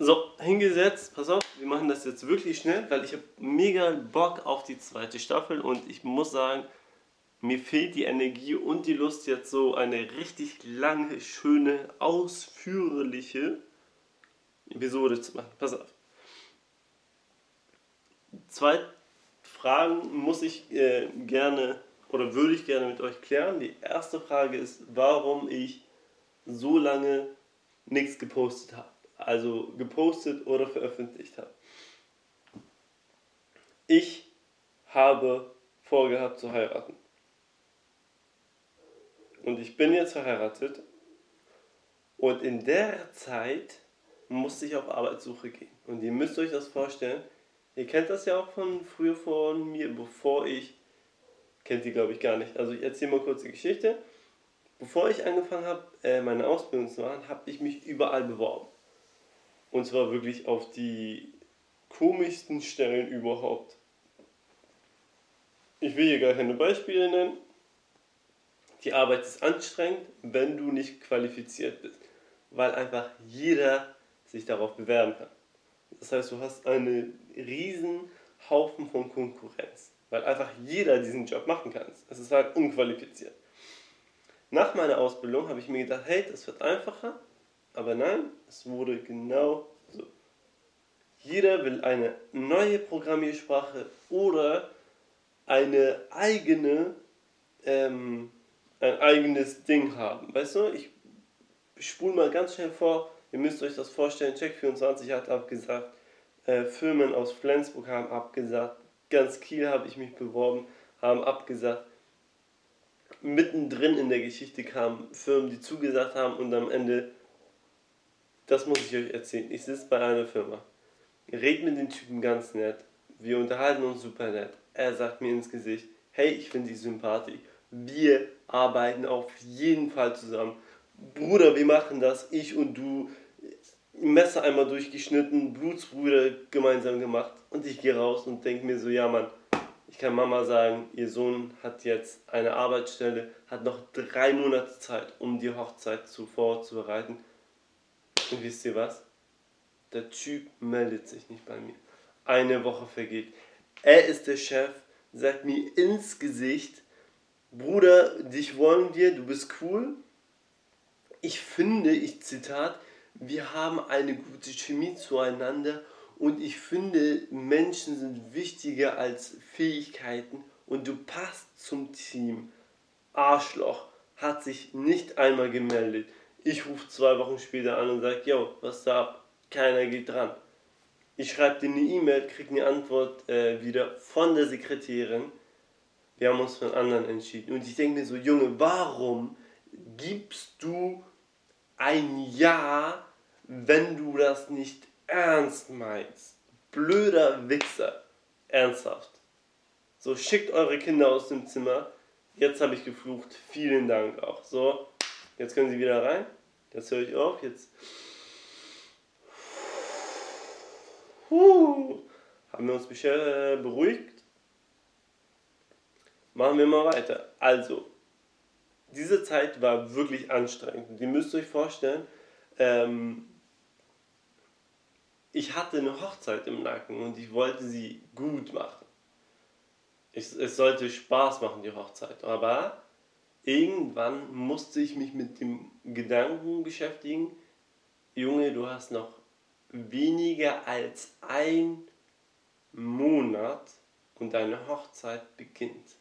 So, hingesetzt, pass auf, wir machen das jetzt wirklich schnell, weil ich habe mega Bock auf die zweite Staffel und ich muss sagen, mir fehlt die Energie und die Lust jetzt so eine richtig lange, schöne, ausführliche Episode zu machen. Pass auf. Zwei Fragen muss ich äh, gerne oder würde ich gerne mit euch klären. Die erste Frage ist, warum ich so lange nichts gepostet habe also gepostet oder veröffentlicht habe. Ich habe vorgehabt zu heiraten. Und ich bin jetzt verheiratet. Und in der Zeit musste ich auf Arbeitssuche gehen. Und ihr müsst euch das vorstellen. Ihr kennt das ja auch von früher von mir, bevor ich. Kennt ihr, glaube ich, gar nicht. Also ich erzähle mal kurz die Geschichte. Bevor ich angefangen habe, äh, meine Ausbildung zu machen, habe ich mich überall beworben. Und zwar wirklich auf die komischsten Stellen überhaupt. Ich will hier gar keine Beispiele nennen. Die Arbeit ist anstrengend, wenn du nicht qualifiziert bist, weil einfach jeder sich darauf bewerben kann. Das heißt, du hast einen riesen Haufen von Konkurrenz, weil einfach jeder diesen Job machen kann. Es ist halt unqualifiziert. Nach meiner Ausbildung habe ich mir gedacht, hey, das wird einfacher, aber nein, es wurde genau so. Jeder will eine neue Programmiersprache oder eine eigene, ähm, ein eigenes Ding haben. Weißt du, ich spule mal ganz schnell vor, ihr müsst euch das vorstellen, Check24 hat abgesagt, äh, Firmen aus Flensburg haben abgesagt, ganz Kiel habe ich mich beworben, haben abgesagt. Mittendrin in der Geschichte kamen Firmen, die zugesagt haben und am Ende das muss ich euch erzählen. Ich sitze bei einer Firma, rede mit dem Typen ganz nett, wir unterhalten uns super nett. Er sagt mir ins Gesicht, hey, ich finde dich sympathisch. Wir arbeiten auf jeden Fall zusammen. Bruder, wir machen das, ich und du. Messer einmal durchgeschnitten, Blutsbrüder gemeinsam gemacht. Und ich gehe raus und denke mir so, ja Mann, ich kann Mama sagen, ihr Sohn hat jetzt eine Arbeitsstelle, hat noch drei Monate Zeit, um die Hochzeit zu vorzubereiten. Und wisst ihr was? Der Typ meldet sich nicht bei mir. Eine Woche vergeht. Er ist der Chef, sagt mir ins Gesicht, Bruder, dich wollen wir, du bist cool. Ich finde, ich Zitat, wir haben eine gute Chemie zueinander und ich finde, Menschen sind wichtiger als Fähigkeiten und du passt zum Team. Arschloch hat sich nicht einmal gemeldet. Ich rufe zwei Wochen später an und sage, yo, was da ab? Keiner geht dran. Ich schreibe dir eine E-Mail, kriege eine Antwort äh, wieder von der Sekretärin. Wir haben uns einen anderen entschieden. Und ich denke mir so, Junge, warum gibst du ein Ja, wenn du das nicht ernst meinst? Blöder Wichser. Ernsthaft. So, schickt eure Kinder aus dem Zimmer. Jetzt habe ich geflucht. Vielen Dank auch. So, jetzt können sie wieder rein. Jetzt höre ich auf. Jetzt. Puh. Haben wir uns beruhigt? Machen wir mal weiter. Also, diese Zeit war wirklich anstrengend. Ihr müsst euch vorstellen, ähm, ich hatte eine Hochzeit im Nacken und ich wollte sie gut machen. Ich, es sollte Spaß machen, die Hochzeit. Aber irgendwann musste ich mich mit dem Gedanken beschäftigen, Junge, du hast noch weniger als ein Monat und deine Hochzeit beginnt.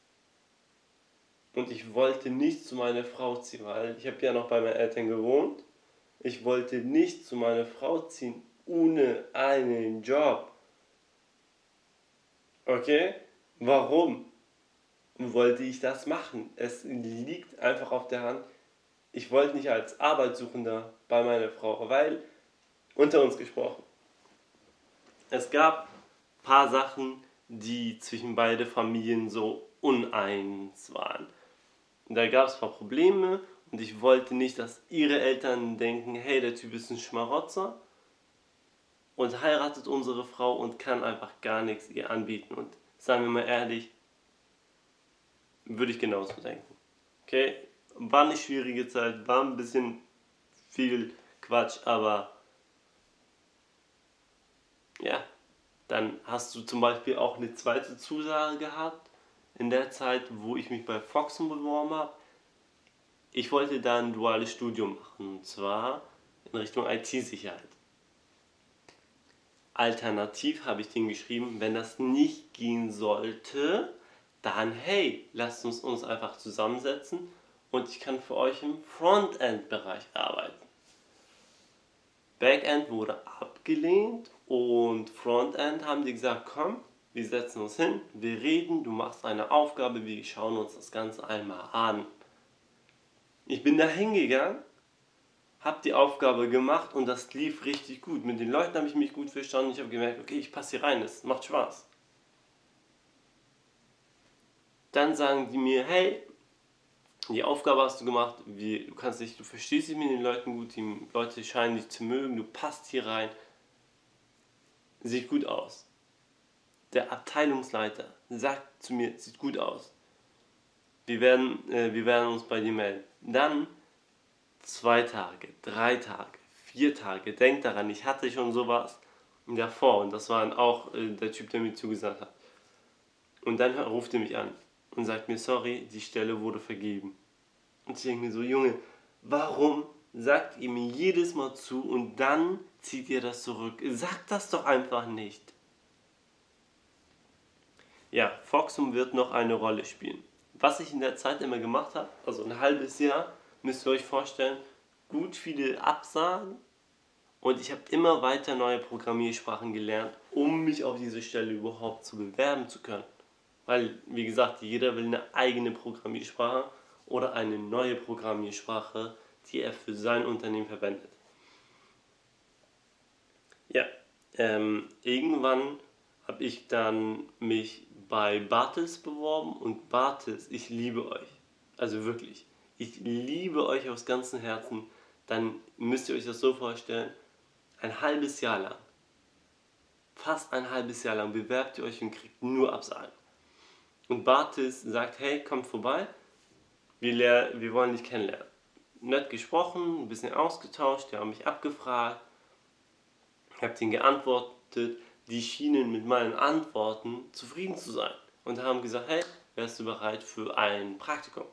Und ich wollte nicht zu meiner Frau ziehen, weil ich habe ja noch bei meinen Eltern gewohnt. Ich wollte nicht zu meiner Frau ziehen ohne einen Job. Okay? Warum? Wollte ich das machen. Es liegt einfach auf der Hand. Ich wollte nicht als Arbeitssuchender bei meiner Frau, weil, unter uns gesprochen, es gab ein paar Sachen, die zwischen beide Familien so uneins waren. Und da gab es ein paar Probleme und ich wollte nicht, dass ihre Eltern denken, hey, der Typ ist ein Schmarotzer und heiratet unsere Frau und kann einfach gar nichts ihr anbieten. Und sagen wir mal ehrlich, würde ich genauso denken. Okay? War eine schwierige Zeit, war ein bisschen viel Quatsch, aber ja, dann hast du zum Beispiel auch eine zweite Zusage gehabt in der Zeit, wo ich mich bei Foxen beworben habe. Ich wollte da ein duales Studium machen, und zwar in Richtung IT-Sicherheit. Alternativ habe ich denen geschrieben, wenn das nicht gehen sollte, dann hey, lasst uns uns einfach zusammensetzen und ich kann für euch im Frontend-Bereich arbeiten. Backend wurde abgelehnt und Frontend haben die gesagt, komm, wir setzen uns hin, wir reden, du machst eine Aufgabe, wir schauen uns das Ganze einmal an. Ich bin da hingegangen, habe die Aufgabe gemacht und das lief richtig gut. Mit den Leuten habe ich mich gut verstanden. Ich habe gemerkt, okay, ich passe hier rein, es macht Spaß. Dann sagen die mir, hey, die Aufgabe hast du gemacht, wie, du kannst dich, du verstehst dich mit den Leuten gut, die Leute scheinen dich zu mögen, du passt hier rein. Sieht gut aus. Der Abteilungsleiter sagt zu mir, sieht gut aus. Wir werden, äh, wir werden uns bei dir melden. Dann zwei Tage, drei Tage, vier Tage. Denk daran, ich hatte schon sowas davor und das war dann auch äh, der Typ, der mir zugesagt hat. Und dann ruft er mich an und sagt mir, sorry, die Stelle wurde vergeben. Und ich denke mir so, Junge, warum sagt ihr mir jedes Mal zu und dann zieht ihr das zurück? Sagt das doch einfach nicht. Ja, Foxum wird noch eine Rolle spielen. Was ich in der Zeit immer gemacht habe, also ein halbes Jahr, müsst ihr euch vorstellen, gut viele Absagen und ich habe immer weiter neue Programmiersprachen gelernt, um mich auf diese Stelle überhaupt zu bewerben zu können. Weil, wie gesagt, jeder will eine eigene Programmiersprache oder eine neue Programmiersprache, die er für sein Unternehmen verwendet. Ja, ähm, irgendwann habe ich dann mich bei Bartels beworben und Bartels, ich liebe euch. Also wirklich, ich liebe euch aus ganzem Herzen. Dann müsst ihr euch das so vorstellen, ein halbes Jahr lang, fast ein halbes Jahr lang bewerbt ihr euch und kriegt nur Absagen. Und Bartis sagt, hey, komm vorbei, wir, wir wollen dich kennenlernen. Nett gesprochen, ein bisschen ausgetauscht, die haben mich abgefragt, ich habe denen geantwortet, die schienen mit meinen Antworten zufrieden zu sein und haben gesagt, hey, wärst du bereit für ein Praktikum?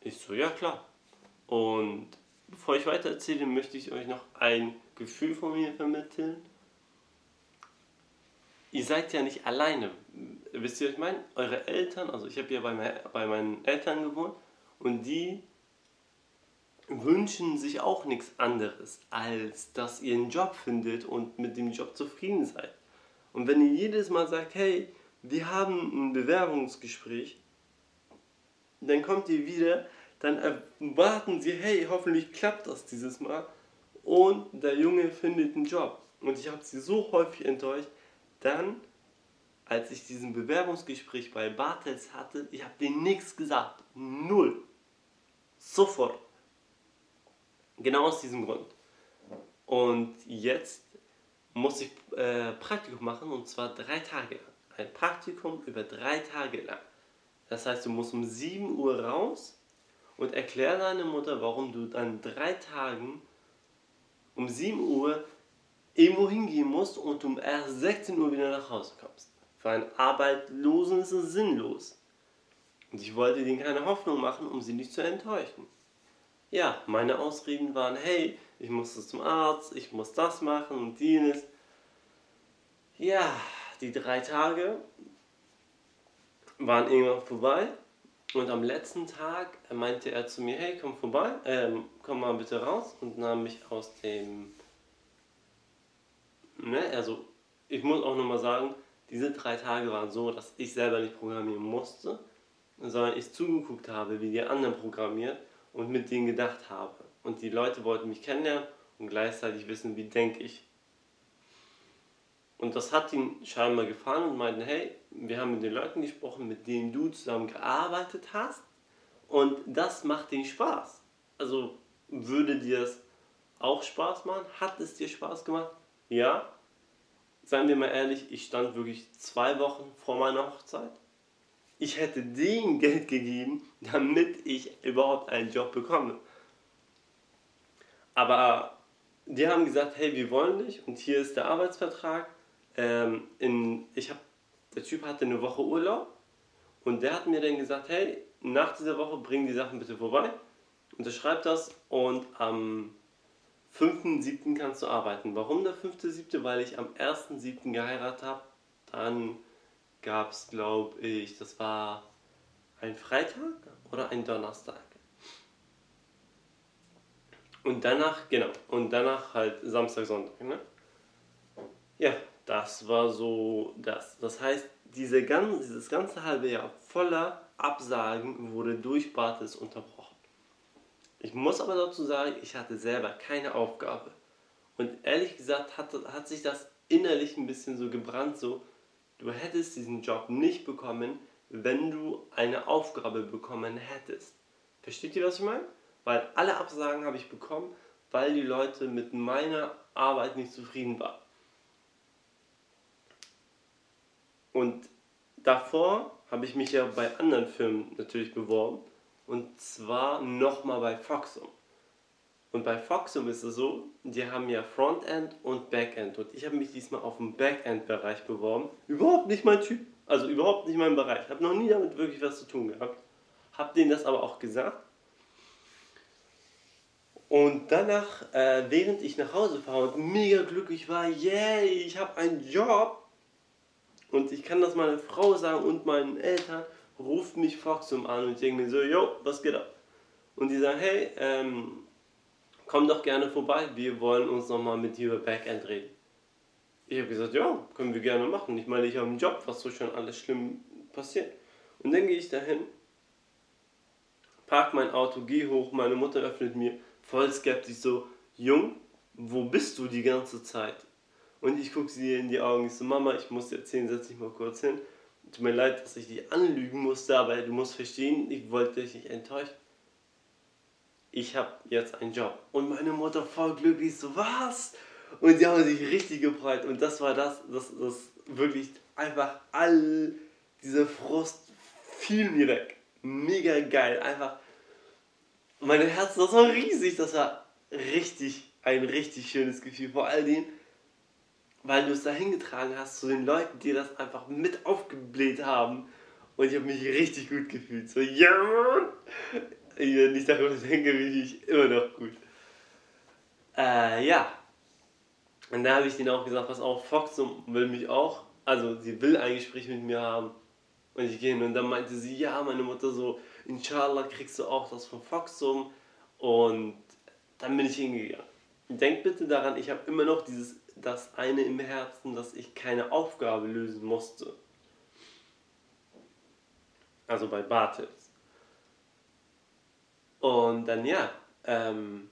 Ich so, ja klar. Und bevor ich weiter erzähle, möchte ich euch noch ein Gefühl von mir vermitteln ihr seid ja nicht alleine. Wisst ihr, was ich meine? Eure Eltern, also ich habe ja bei, bei meinen Eltern gewohnt und die wünschen sich auch nichts anderes, als dass ihr einen Job findet und mit dem Job zufrieden seid. Und wenn ihr jedes Mal sagt, hey, wir haben ein Bewerbungsgespräch, dann kommt ihr wieder, dann erwarten sie, hey, hoffentlich klappt das dieses Mal und der Junge findet einen Job. Und ich habe sie so häufig enttäuscht, dann, als ich diesen Bewerbungsgespräch bei Bartels hatte, ich habe denen nichts gesagt. Null. Sofort. Genau aus diesem Grund. Und jetzt muss ich äh, Praktikum machen und zwar drei Tage lang. Ein Praktikum über drei Tage lang. Das heißt, du musst um 7 Uhr raus und erklär deiner Mutter, warum du dann drei Tagen um 7 Uhr irgendwo hingehen musst und um erst 16 Uhr wieder nach Hause kommst. Für einen Arbeitslosen ist es sinnlos. Und ich wollte denen keine Hoffnung machen, um sie nicht zu enttäuschen. Ja, meine Ausreden waren, hey, ich muss zum Arzt, ich muss das machen und jenes. Ja, die drei Tage waren irgendwann vorbei und am letzten Tag meinte er zu mir, hey, komm vorbei, äh, komm mal bitte raus und nahm mich aus dem ne, also ich muss auch nochmal sagen, diese drei Tage waren so, dass ich selber nicht programmieren musste, sondern ich zugeguckt habe, wie die anderen programmieren und mit denen gedacht habe. Und die Leute wollten mich kennenlernen und gleichzeitig wissen, wie denke ich. Und das hat ihnen scheinbar gefallen und meinten, hey, wir haben mit den Leuten gesprochen, mit denen du zusammen gearbeitet hast und das macht ihnen Spaß. Also würde dir das auch Spaß machen? Hat es dir Spaß gemacht? Ja, seien wir mal ehrlich, ich stand wirklich zwei Wochen vor meiner Hochzeit. Ich hätte denen Geld gegeben, damit ich überhaupt einen Job bekomme. Aber die haben gesagt, hey, wir wollen dich und hier ist der Arbeitsvertrag. Ähm, in, ich hab, der Typ hatte eine Woche Urlaub und der hat mir dann gesagt, hey, nach dieser Woche bring die Sachen bitte vorbei, unterschreib das und am 5.7. kannst du arbeiten. Warum der 5.7.? Weil ich am 1.7. geheiratet habe. Dann gab es, glaube ich, das war ein Freitag oder ein Donnerstag. Und danach, genau, und danach halt Samstag, Sonntag, ne? Ja, das war so das. Das heißt, diese ganz, dieses ganze halbe Jahr voller Absagen wurde durch Bartes unterbrochen. Ich muss aber dazu sagen, ich hatte selber keine Aufgabe. Und ehrlich gesagt hat, hat sich das innerlich ein bisschen so gebrannt, so, du hättest diesen Job nicht bekommen, wenn du eine Aufgabe bekommen hättest. Versteht ihr, was ich meine? Weil alle Absagen habe ich bekommen, weil die Leute mit meiner Arbeit nicht zufrieden waren. Und davor habe ich mich ja bei anderen Firmen natürlich beworben. Und zwar nochmal bei Foxum. Und bei Foxum ist es so, die haben ja Frontend und Backend. Und ich habe mich diesmal auf den Backend-Bereich beworben. Überhaupt nicht mein Typ. Also überhaupt nicht mein Bereich. Ich habe noch nie damit wirklich was zu tun gehabt. Habe denen das aber auch gesagt. Und danach, äh, während ich nach Hause fahre und mega glücklich war, yay, ich habe einen Job. Und ich kann das meiner Frau sagen und meinen Eltern, ruft mich Foxum an und ich denke mir so, yo, was geht ab? Und die sagen, hey, ähm, komm doch gerne vorbei, wir wollen uns nochmal mit dir über Backend reden. Ich habe gesagt, ja, können wir gerne machen. Ich meine, ich habe einen Job, was so schon alles schlimm passiert. Und dann gehe ich dahin, park mein Auto, gehe hoch, meine Mutter öffnet mir, voll skeptisch so, Jung, wo bist du die ganze Zeit? Und ich gucke sie in die Augen, ich so, Mama, ich muss dir erzählen, setz dich mal kurz hin. Tut mir leid, dass ich dich anlügen musste, aber du musst verstehen, ich wollte dich nicht enttäuschen. Ich habe jetzt einen Job. Und meine Mutter voll glücklich, so, was? Und die haben sich richtig gefreut. Und das war das, das, das wirklich einfach all dieser Frust fiel mir weg. Mega geil. Einfach, mein Herz, das war riesig. Das war richtig, ein richtig schönes Gefühl. Vor allen Dingen, weil du es da hingetragen hast zu den Leuten, die das einfach mit aufgebläht haben. Und ich habe mich richtig gut gefühlt. So, ja, Mann! Wenn ich darüber denke, bin ich immer noch gut. Äh, ja. Und da habe ich denen auch gesagt, was auch Fox will mich auch, also sie will ein Gespräch mit mir haben. Und ich gehe hin und dann meinte sie, ja, meine Mutter so, inshallah kriegst du auch das von Foxum. Und dann bin ich hingegangen. Denkt bitte daran, ich habe immer noch dieses, das eine im Herzen, dass ich keine Aufgabe lösen musste. Also bei Bartels. Und dann ja, ähm,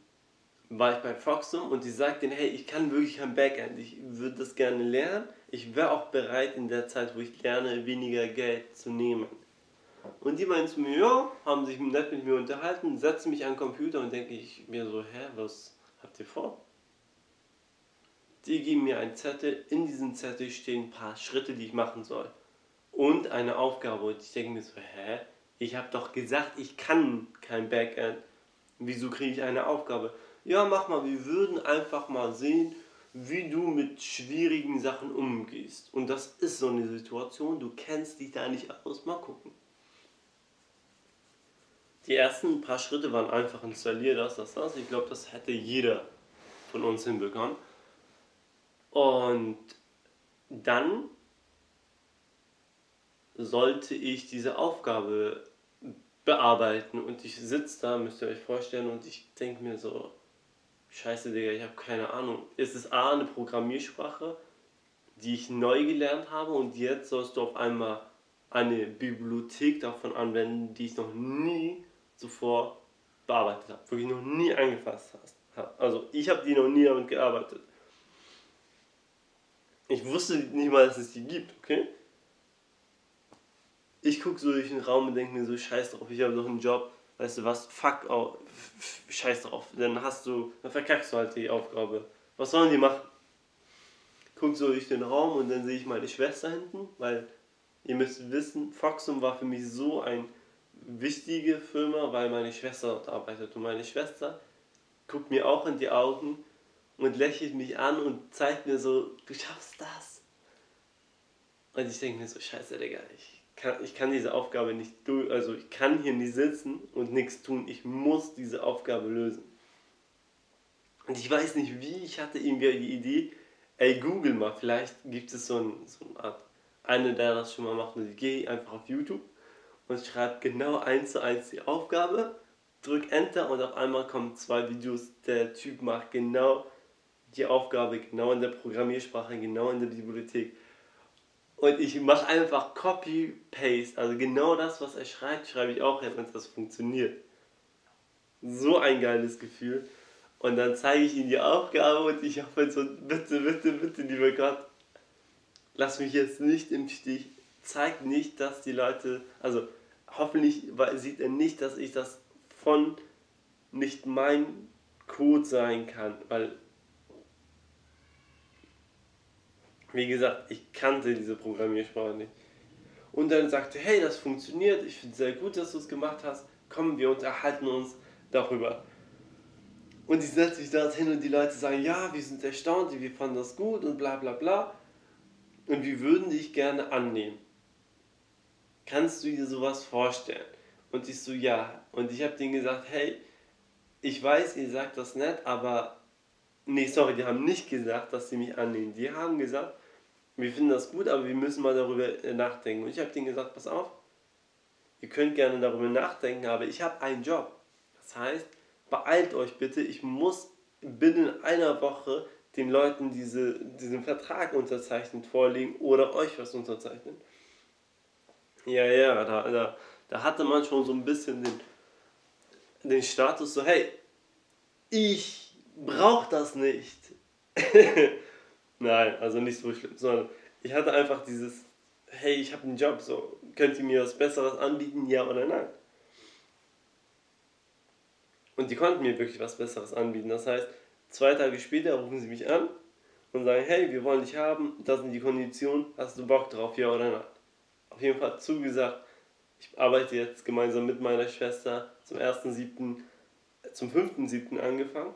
war ich bei Foxum und die sagten, hey, ich kann wirklich kein Backend, ich würde das gerne lernen. Ich wäre auch bereit in der Zeit, wo ich lerne, weniger Geld zu nehmen. Und die meinten zu mir, ja, haben sich nett mit mir unterhalten, setzen mich an den Computer und denke ich mir so, hä, was habt ihr vor? Die geben mir einen Zettel, in diesem Zettel stehen ein paar Schritte, die ich machen soll. Und eine Aufgabe. Und ich denke mir so, hä? Ich habe doch gesagt, ich kann kein Backend. Wieso kriege ich eine Aufgabe? Ja, mach mal, wir würden einfach mal sehen, wie du mit schwierigen Sachen umgehst. Und das ist so eine Situation, du kennst dich da nicht aus. Mal gucken. Die ersten paar Schritte waren einfach installier das, das, das. Ich glaube, das hätte jeder von uns hinbekommen. Und dann sollte ich diese Aufgabe bearbeiten und ich sitze da, müsst ihr euch vorstellen, und ich denke mir so, scheiße Digga, ich habe keine Ahnung. Es ist A, eine Programmiersprache, die ich neu gelernt habe und jetzt sollst du auf einmal eine Bibliothek davon anwenden, die ich noch nie zuvor bearbeitet habe, wirklich noch nie angefasst habe. Also ich habe die noch nie damit gearbeitet. Ich wusste nicht mal, dass es die gibt, okay? ich gucke so durch den Raum und denke mir so, scheiß drauf, ich habe noch einen Job, weißt du was, fuck, oh, scheiß drauf. Dann hast du, dann verkackst du halt die Aufgabe. Was sollen die machen? Guck so durch den Raum und dann sehe ich meine Schwester hinten, weil ihr müsst wissen, Foxum war für mich so eine wichtige Firma, weil meine Schwester dort arbeitet. Und meine Schwester guckt mir auch in die Augen und lächelt mich an und zeigt mir so, du schaffst das. Und ich denke mir so, scheiße, Digga, ich kann, ich kann diese Aufgabe nicht durch, also ich kann hier nicht sitzen und nichts tun. Ich muss diese Aufgabe lösen. Und ich weiß nicht wie, ich hatte irgendwie die Idee, ey, google mal, vielleicht gibt es so, ein, so eine Art, eine, der das schon mal macht, und ich gehe einfach auf YouTube und schreibe genau eins zu eins die Aufgabe, drück Enter und auf einmal kommen zwei Videos, der Typ macht genau die Aufgabe, genau in der Programmiersprache, genau in der Bibliothek. Und ich mache einfach Copy-Paste, also genau das, was er schreibt, schreibe ich auch hin und das funktioniert. So ein geiles Gefühl. Und dann zeige ich ihm die Aufgabe und ich hoffe so, bitte, bitte, bitte, lieber Gott, lass mich jetzt nicht im Stich. Zeig nicht, dass die Leute, also hoffentlich sieht er nicht, dass ich das von nicht mein Code sein kann, weil wie gesagt, ich kannte diese Programmiersprache nicht. Und dann sagte, hey, das funktioniert, ich finde es sehr gut, dass du es gemacht hast, komm, wir unterhalten uns darüber. Und ich setze mich dort hin und die Leute sagen, ja, wir sind erstaunt, wir fanden das gut und bla bla bla. Und wir würden dich gerne annehmen. Kannst du dir sowas vorstellen? Und ich so, ja. Und ich habe denen gesagt, hey, ich weiß, ihr sagt das nett, aber... Nee, sorry, die haben nicht gesagt, dass sie mich annehmen. Die haben gesagt, wir finden das gut, aber wir müssen mal darüber nachdenken. Und ich habe denen gesagt, pass auf, ihr könnt gerne darüber nachdenken, aber ich habe einen Job. Das heißt, beeilt euch bitte, ich muss binnen einer Woche den Leuten diese, diesen Vertrag unterzeichnet vorlegen oder euch was unterzeichnen. Ja, ja, da, da, da hatte man schon so ein bisschen den, den Status so, hey, ich brauche das nicht. Nein, also nicht so schlimm, sondern ich hatte einfach dieses, hey, ich habe einen Job, so, könnt ihr mir was Besseres anbieten, ja oder nein? Und die konnten mir wirklich was Besseres anbieten. Das heißt, zwei Tage später rufen sie mich an und sagen, hey, wir wollen dich haben, das sind die Konditionen, hast du Bock drauf, ja oder nein? Auf jeden Fall zugesagt. Ich arbeite jetzt gemeinsam mit meiner Schwester zum 1.7., zum 5.7. angefangen.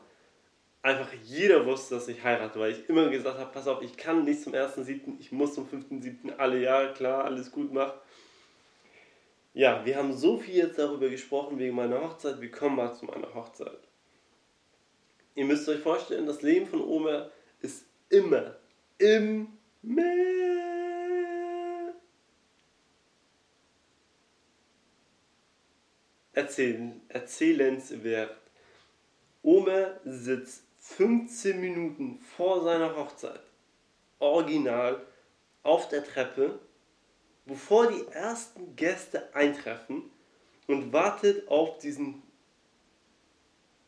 Einfach jeder wusste, dass ich heirate, weil ich immer gesagt habe, pass auf, ich kann nicht zum 1.7., ich muss zum 5.7. alle Jahre, klar, alles gut machen. Ja, wir haben so viel jetzt darüber gesprochen wegen meiner Hochzeit. Wir kommen mal zu meiner Hochzeit. Ihr müsst euch vorstellen, das Leben von Oma ist immer, immer erzählen, erzählenswert. Oma sitzt 15 Minuten vor seiner Hochzeit, original, auf der Treppe bevor die ersten Gäste eintreffen und wartet auf diesen,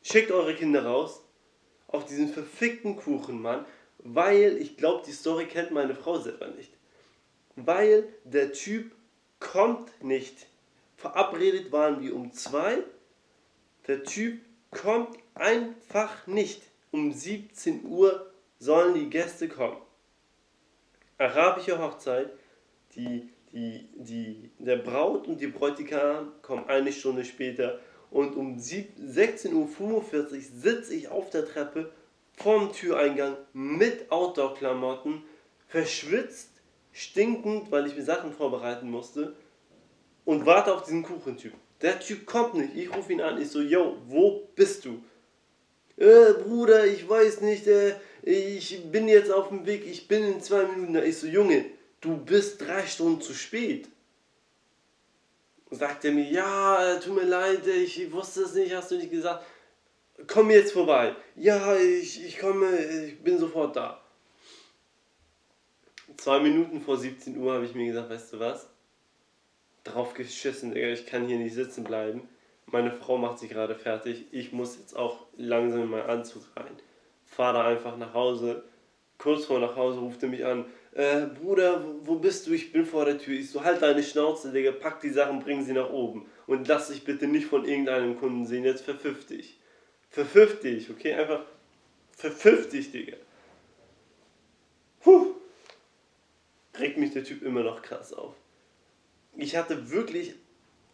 schickt eure Kinder raus, auf diesen verfickten Kuchenmann, weil, ich glaube, die Story kennt meine Frau selber nicht, weil der Typ kommt nicht. Verabredet waren wir um zwei, der Typ kommt einfach nicht. Um 17 Uhr sollen die Gäste kommen. Arabische Hochzeit, die die, die, der Braut und die Bräutigam kommen eine Stunde später und um 16.45 Uhr sitze ich auf der Treppe vorm Türeingang mit Outdoor-Klamotten, verschwitzt, stinkend, weil ich mir Sachen vorbereiten musste und warte auf diesen Kuchentyp. Der Typ kommt nicht. Ich rufe ihn an. Ich so, yo, wo bist du? Äh, Bruder, ich weiß nicht, äh, ich bin jetzt auf dem Weg, ich bin in zwei Minuten da. Ich so, Junge, du bist drei Stunden zu spät. Sagt er mir, ja, tut mir leid, ich wusste es nicht, hast du nicht gesagt. Komm jetzt vorbei. Ja, ich, ich komme, ich bin sofort da. Zwei Minuten vor 17 Uhr habe ich mir gesagt, weißt du was? Drauf geschissen, ich kann hier nicht sitzen bleiben. Meine Frau macht sich gerade fertig. Ich muss jetzt auch langsam in meinen Anzug rein. Fahr da einfach nach Hause. Kurz vor nach Hause ruft er mich an äh, Bruder, wo bist du? Ich bin vor der Tür. Ich so, halt deine Schnauze, Digga, pack die Sachen, bring sie nach oben. Und lass dich bitte nicht von irgendeinem Kunden sehen. Jetzt verpfiff dich. Verpfiff dich, okay? Einfach verpfiff dich, Digga. Puh. Regt mich der Typ immer noch krass auf. Ich hatte wirklich,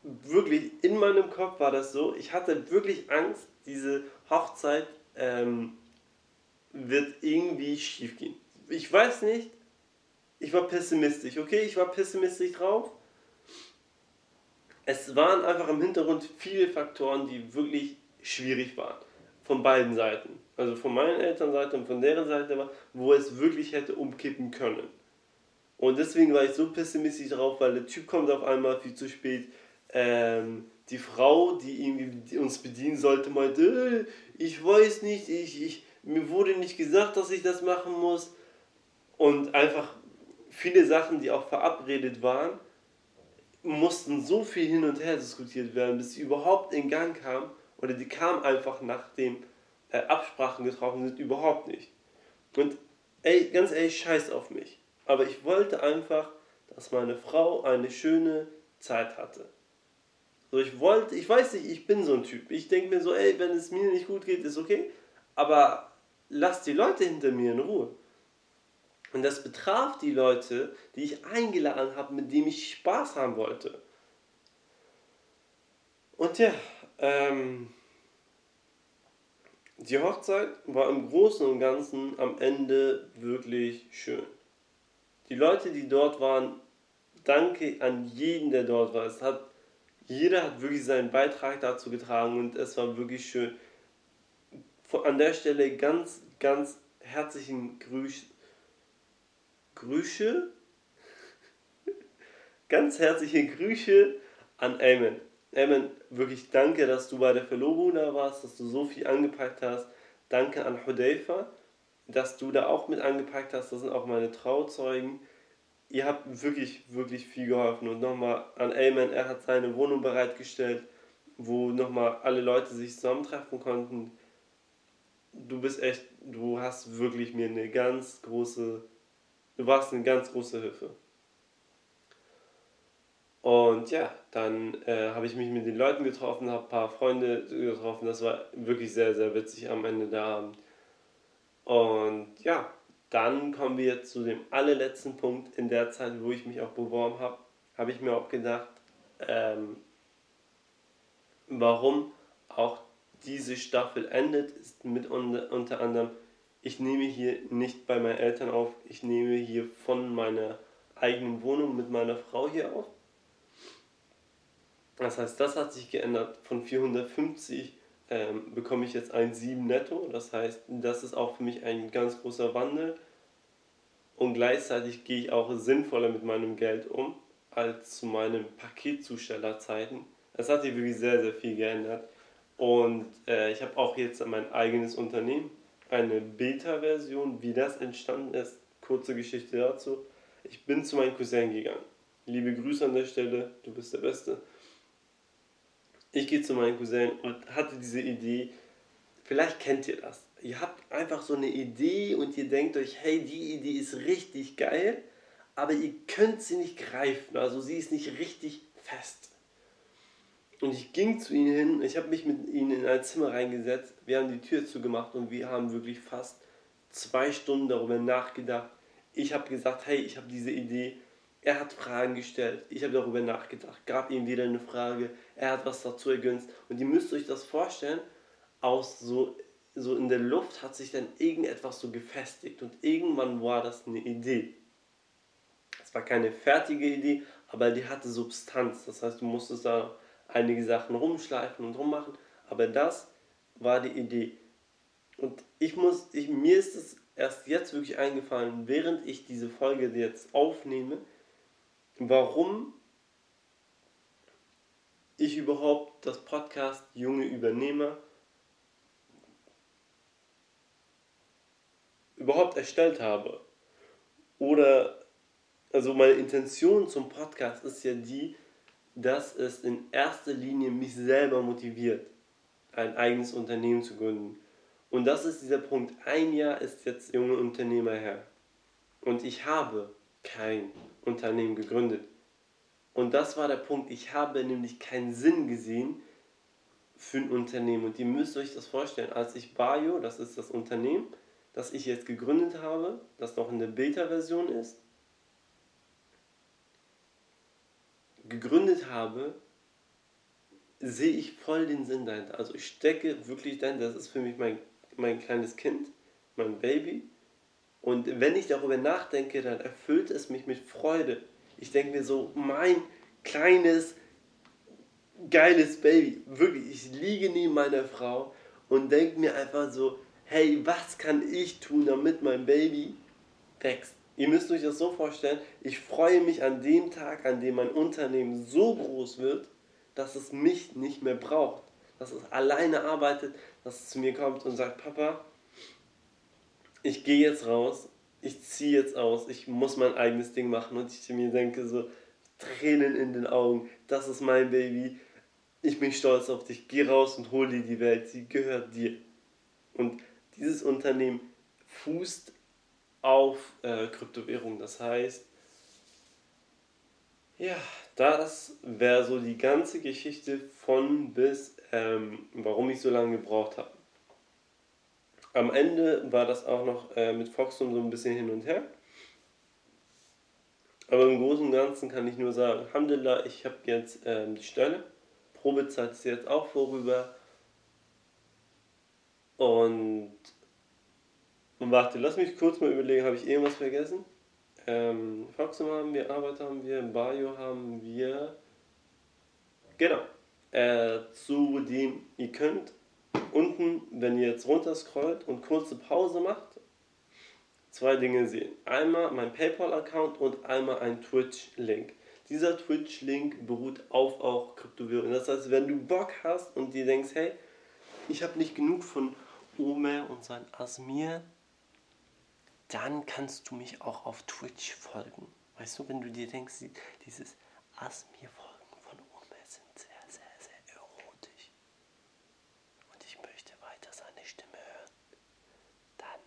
wirklich, in meinem Kopf war das so, ich hatte wirklich Angst, diese Hochzeit ähm, wird irgendwie schief gehen. Ich weiß nicht, ich war pessimistisch, okay? Ich war pessimistisch drauf. Es waren einfach im Hintergrund viele Faktoren, die wirklich schwierig waren. Von beiden Seiten. Also von meinen Elternseite und von deren Seite, wo es wirklich hätte umkippen können. Und deswegen war ich so pessimistisch drauf, weil der Typ kommt auf einmal viel zu spät. Ähm, die Frau, die irgendwie uns bedienen sollte, meinte, äh, ich weiß nicht, ich, ich, mir wurde nicht gesagt, dass ich das machen muss. Und einfach viele Sachen, die auch verabredet waren, mussten so viel hin und her diskutiert werden, bis sie überhaupt in Gang kam. Oder die kam einfach nachdem äh, Absprachen getroffen sind, überhaupt nicht. Und ey, ganz ehrlich, scheiß auf mich. Aber ich wollte einfach, dass meine Frau eine schöne Zeit hatte. So, ich wollte, ich weiß nicht, ich bin so ein Typ. Ich denke mir so, ey, wenn es mir nicht gut geht, ist okay. Aber lass die Leute hinter mir in Ruhe. Und das betraf die Leute, die ich eingeladen habe, mit denen ich Spaß haben wollte. Und ja, ähm, die Hochzeit war im Großen und Ganzen am Ende wirklich schön. Die Leute, die dort waren, danke an jeden, der dort war. Es hat jeder hat wirklich seinen Beitrag dazu getragen und es war wirklich schön. An der Stelle ganz, ganz herzlichen Grüß, Grüße, ganz herzliche Grüße an Eamon. Eamon, wirklich danke, dass du bei der Verlobung da warst, dass du so viel angepackt hast. Danke an Hudayfa, dass du da auch mit angepackt hast. Das sind auch meine Trauzeugen ihr habt wirklich, wirklich viel geholfen. Und nochmal an Ayman, er hat seine Wohnung bereitgestellt, wo nochmal alle Leute sich zusammentreffen konnten. Du bist echt, du hast wirklich mir eine ganz große, du warst eine ganz große Hilfe. Und ja, dann äh, habe ich mich mit den Leuten getroffen, habe ein paar Freunde getroffen. Das war wirklich sehr, sehr witzig am Ende der Abend. Und ja, dann kommen wir zu dem allerletzten Punkt in der Zeit, wo ich mich auch beworben habe. Habe ich mir auch gedacht, ähm, warum auch diese Staffel endet, ist mit unter, unter anderem, ich nehme hier nicht bei meinen Eltern auf, ich nehme hier von meiner eigenen Wohnung mit meiner Frau hier auf. Das heißt, das hat sich geändert. Von 450 ähm, bekomme ich jetzt ein 7 netto. Das heißt, das ist auch für mich ein ganz großer Wandel. Und gleichzeitig gehe ich auch sinnvoller mit meinem Geld um als zu meinen Paketzustellerzeiten. Es hat sich wirklich sehr, sehr viel geändert. Und äh, ich habe auch jetzt mein eigenes Unternehmen, eine Beta-Version, wie das entstanden ist. Kurze Geschichte dazu. Ich bin zu meinem Cousin gegangen. Liebe Grüße an der Stelle, du bist der Beste ich gehe zu meinem Cousin und hatte diese Idee, vielleicht kennt ihr das. Ihr habt einfach so eine Idee und ihr denkt euch, hey, die Idee ist richtig geil, aber ihr könnt sie nicht greifen, also sie ist nicht richtig fest. Und ich ging zu ihnen hin, ich habe mich mit ihnen in ein Zimmer reingesetzt, wir haben die Tür zugemacht und wir haben wirklich fast zwei Stunden darüber nachgedacht. Ich habe gesagt, hey, ich habe diese Idee, er hat Fragen gestellt, ich habe darüber nachgedacht, gab ihm wieder eine Frage, er hat was dazu ergänzt. Und ihr müsst euch das vorstellen, aus so, so in der Luft hat sich dann irgendetwas so gefestigt und irgendwann war das eine Idee. Es war keine fertige Idee, aber die hatte Substanz. Das heißt, du musstest da einige Sachen rumschleifen und rummachen, aber das war die Idee. Und ich muss, ich, mir ist es erst jetzt wirklich eingefallen, während ich diese Folge jetzt aufnehme, warum ich überhaupt das Podcast Junge Übernehmer überhaupt erstellt habe. Oder, also meine Intention zum Podcast ist ja die, dass es in erster Linie mich selber motiviert, ein eigenes Unternehmen zu gründen. Und das ist dieser Punkt. Ein Jahr ist jetzt junge Unternehmer her. Und ich habe kein Unternehmen gegründet. Und das war der Punkt. Ich habe nämlich keinen Sinn gesehen für ein Unternehmen. Und ihr müsst euch das vorstellen, als ich Bayo, das ist das Unternehmen, das ich jetzt gegründet habe, das noch in der Beta-Version ist, gegründet habe, sehe ich voll den Sinn dahinter. Also ich stecke wirklich dahinter, das ist für mich mein, mein kleines Kind. mein Baby. Und wenn ich darüber nachdenke, dann erfüllt es mich mit Freude. Ich denke mir so, mein kleines, geiles Baby. Wirklich, ich liege neben meiner Frau und denke mir einfach so, hey, was kann ich tun, damit mein Baby wächst? Ihr müsst euch das so vorstellen, ich freue mich an dem Tag, an dem mein Unternehmen so groß wird, dass es mich nicht mehr braucht. Dass es alleine arbeitet, dass es zu mir kommt und sagt, Papa, ich gehe jetzt raus, ich ziehe jetzt aus, ich muss mein eigenes Ding machen und ich mir denke so, Tränen in den Augen, das ist mein Baby, ich bin stolz auf dich, geh raus und hol dir die Welt, sie gehört dir. Und dieses Unternehmen fußt auf äh, Kryptowährung. Das heißt, ja, das wäre so die ganze Geschichte von bis, ähm, warum ich so lange gebraucht habe. Am Ende war das auch noch äh, mit Foxum so ein bisschen hin und her. Aber im Großen und Ganzen kann ich nur sagen, Alhamdulillah, ich habe jetzt ähm, die Stelle. Probezeit ist jetzt auch vorüber. Und warte, lass mich kurz mal überlegen, habe ich irgendwas vergessen? Ähm, Foxum haben wir, Arbeit haben wir, Bio haben wir. Genau. Äh, zu dem, ihr könnt unten, wenn ihr jetzt runter scrollt und kurze Pause macht, zwei Dinge sehen. Einmal mein PayPal-Account und einmal ein Twitch-Link. Dieser Twitch-Link beruht auf auch Kryptowährungen. Das heißt, wenn du Bock hast und dir denkst, hey, ich habe nicht genug von Omer und sein Asmir, dann kannst du mich auch auf Twitch folgen. Weißt du, wenn du dir denkst, dieses Asmir-Folgen von Omer sind sehr, sehr, sehr erotisch und ich möchte weiter seine Stimme hören, dann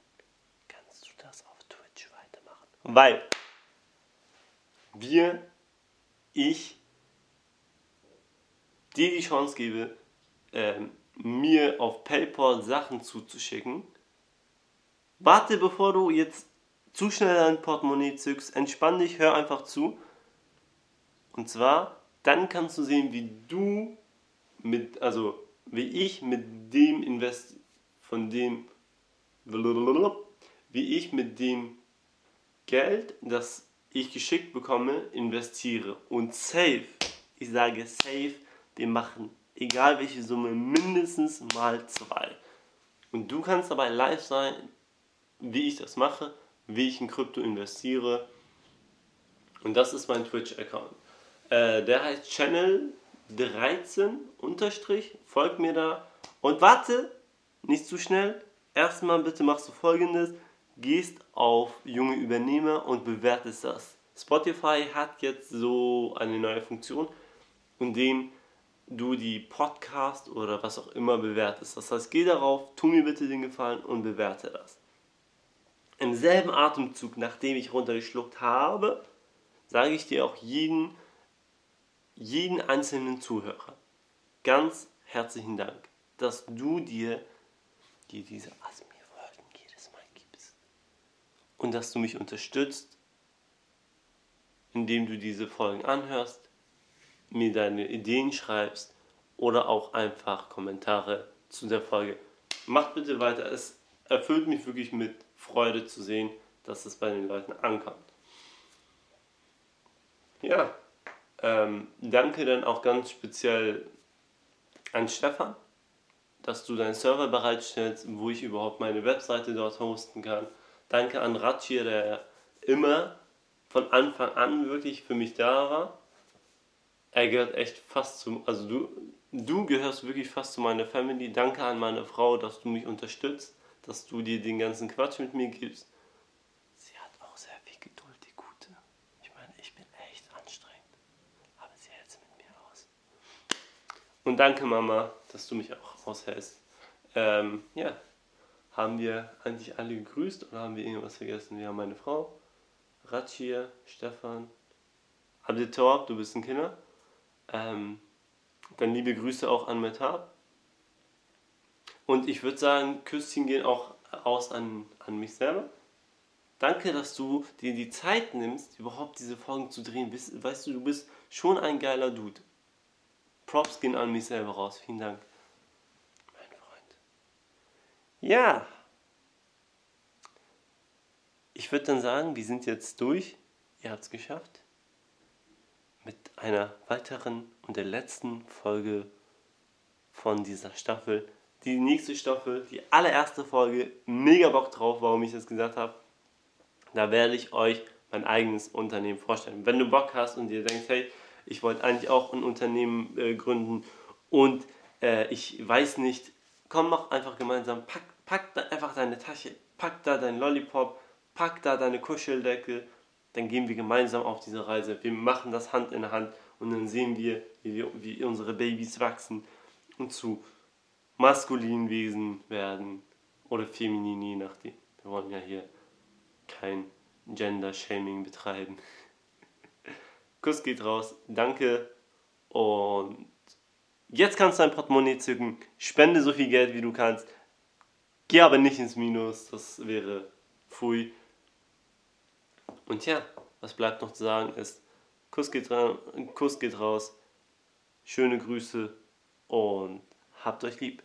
kannst du das auf Twitch weitermachen. Weil wir, ich, dir die Chance gebe, ähm, mir auf PayPal Sachen zuzuschicken. Warte, bevor du jetzt zu schnell dein Portemonnaie zückst, entspann dich, hör einfach zu. Und zwar, dann kannst du sehen, wie du mit, also wie ich mit dem Invest, von dem, wie ich mit dem Geld, das ich geschickt bekomme, investiere. Und safe, ich sage safe, wir machen egal welche Summe, mindestens mal zwei. Und du kannst dabei live sein, wie ich das mache, wie ich in Krypto investiere. Und das ist mein Twitch-Account. Äh, der heißt Channel 13 unterstrich. Folgt mir da. Und warte, nicht zu schnell. Erstmal bitte machst du folgendes. Gehst auf junge Übernehmer und bewertest das. Spotify hat jetzt so eine neue Funktion, in dem du die Podcast oder was auch immer bewertest. Das heißt, geh darauf, tu mir bitte den Gefallen und bewerte das. Im selben Atemzug, nachdem ich runtergeschluckt habe, sage ich dir auch jeden, jeden einzelnen Zuhörer ganz herzlichen Dank, dass du dir, dir diese gibst. Und dass du mich unterstützt, indem du diese Folgen anhörst mir deine Ideen schreibst oder auch einfach Kommentare zu der Folge. Macht bitte weiter. Es erfüllt mich wirklich mit Freude zu sehen, dass es bei den Leuten ankommt. Ja, ähm, danke dann auch ganz speziell an Stefan, dass du deinen Server bereitstellst, wo ich überhaupt meine Webseite dort hosten kann. Danke an Ratschir, der immer von Anfang an wirklich für mich da war er gehört echt fast zum, also du, du gehörst wirklich fast zu meiner Family. Danke an meine Frau, dass du mich unterstützt, dass du dir den ganzen Quatsch mit mir gibst. Sie hat auch sehr viel Geduld, die Gute. Ich meine, ich bin echt anstrengend, aber sie hält es mit mir aus. Und danke Mama, dass du mich auch aushältst. Ähm, ja, haben wir eigentlich alle gegrüßt oder haben wir irgendwas vergessen? Wir haben meine Frau, Ratschir, Stefan, Abdetor, du bist ein Kinder. Ähm, dann liebe Grüße auch an Metab. Und ich würde sagen, Küsschen gehen auch aus an, an mich selber. Danke, dass du dir die Zeit nimmst, überhaupt diese Folgen zu drehen. Weißt du, du bist schon ein geiler Dude. Props gehen an mich selber raus. Vielen Dank. Ja. ich würde dann sagen, wir sind jetzt durch. Ihr habt es geschafft. Mit einer weiteren und der letzten Folge von dieser Staffel. Die nächste Staffel, die allererste Folge, mega Bock drauf, warum ich das gesagt habe. Da werde ich euch mein eigenes Unternehmen vorstellen. Wenn du Bock hast und dir denkst, hey, ich wollte eigentlich auch ein Unternehmen äh, gründen und äh, ich weiß nicht, komm, mach einfach gemeinsam, pack, pack da einfach deine Tasche, pack da dein Lollipop, pack da deine Kuscheldecke, dann gehen wir gemeinsam auf diese Reise. Wir machen das Hand in Hand und dann sehen wir, wie, wir, wie unsere Babys wachsen und zu maskulinen Wesen werden oder feminin, je nachdem. Wir wollen ja hier kein Gender-Shaming betreiben. Kuss geht raus, danke und jetzt kannst du dein Portemonnaie zücken, spende so viel Geld wie du kannst, geh aber nicht ins Minus, das wäre pfui. Und ja, was bleibt noch zu sagen ist, Kuss geht, Kuss geht raus, schöne Grüße und habt euch lieb.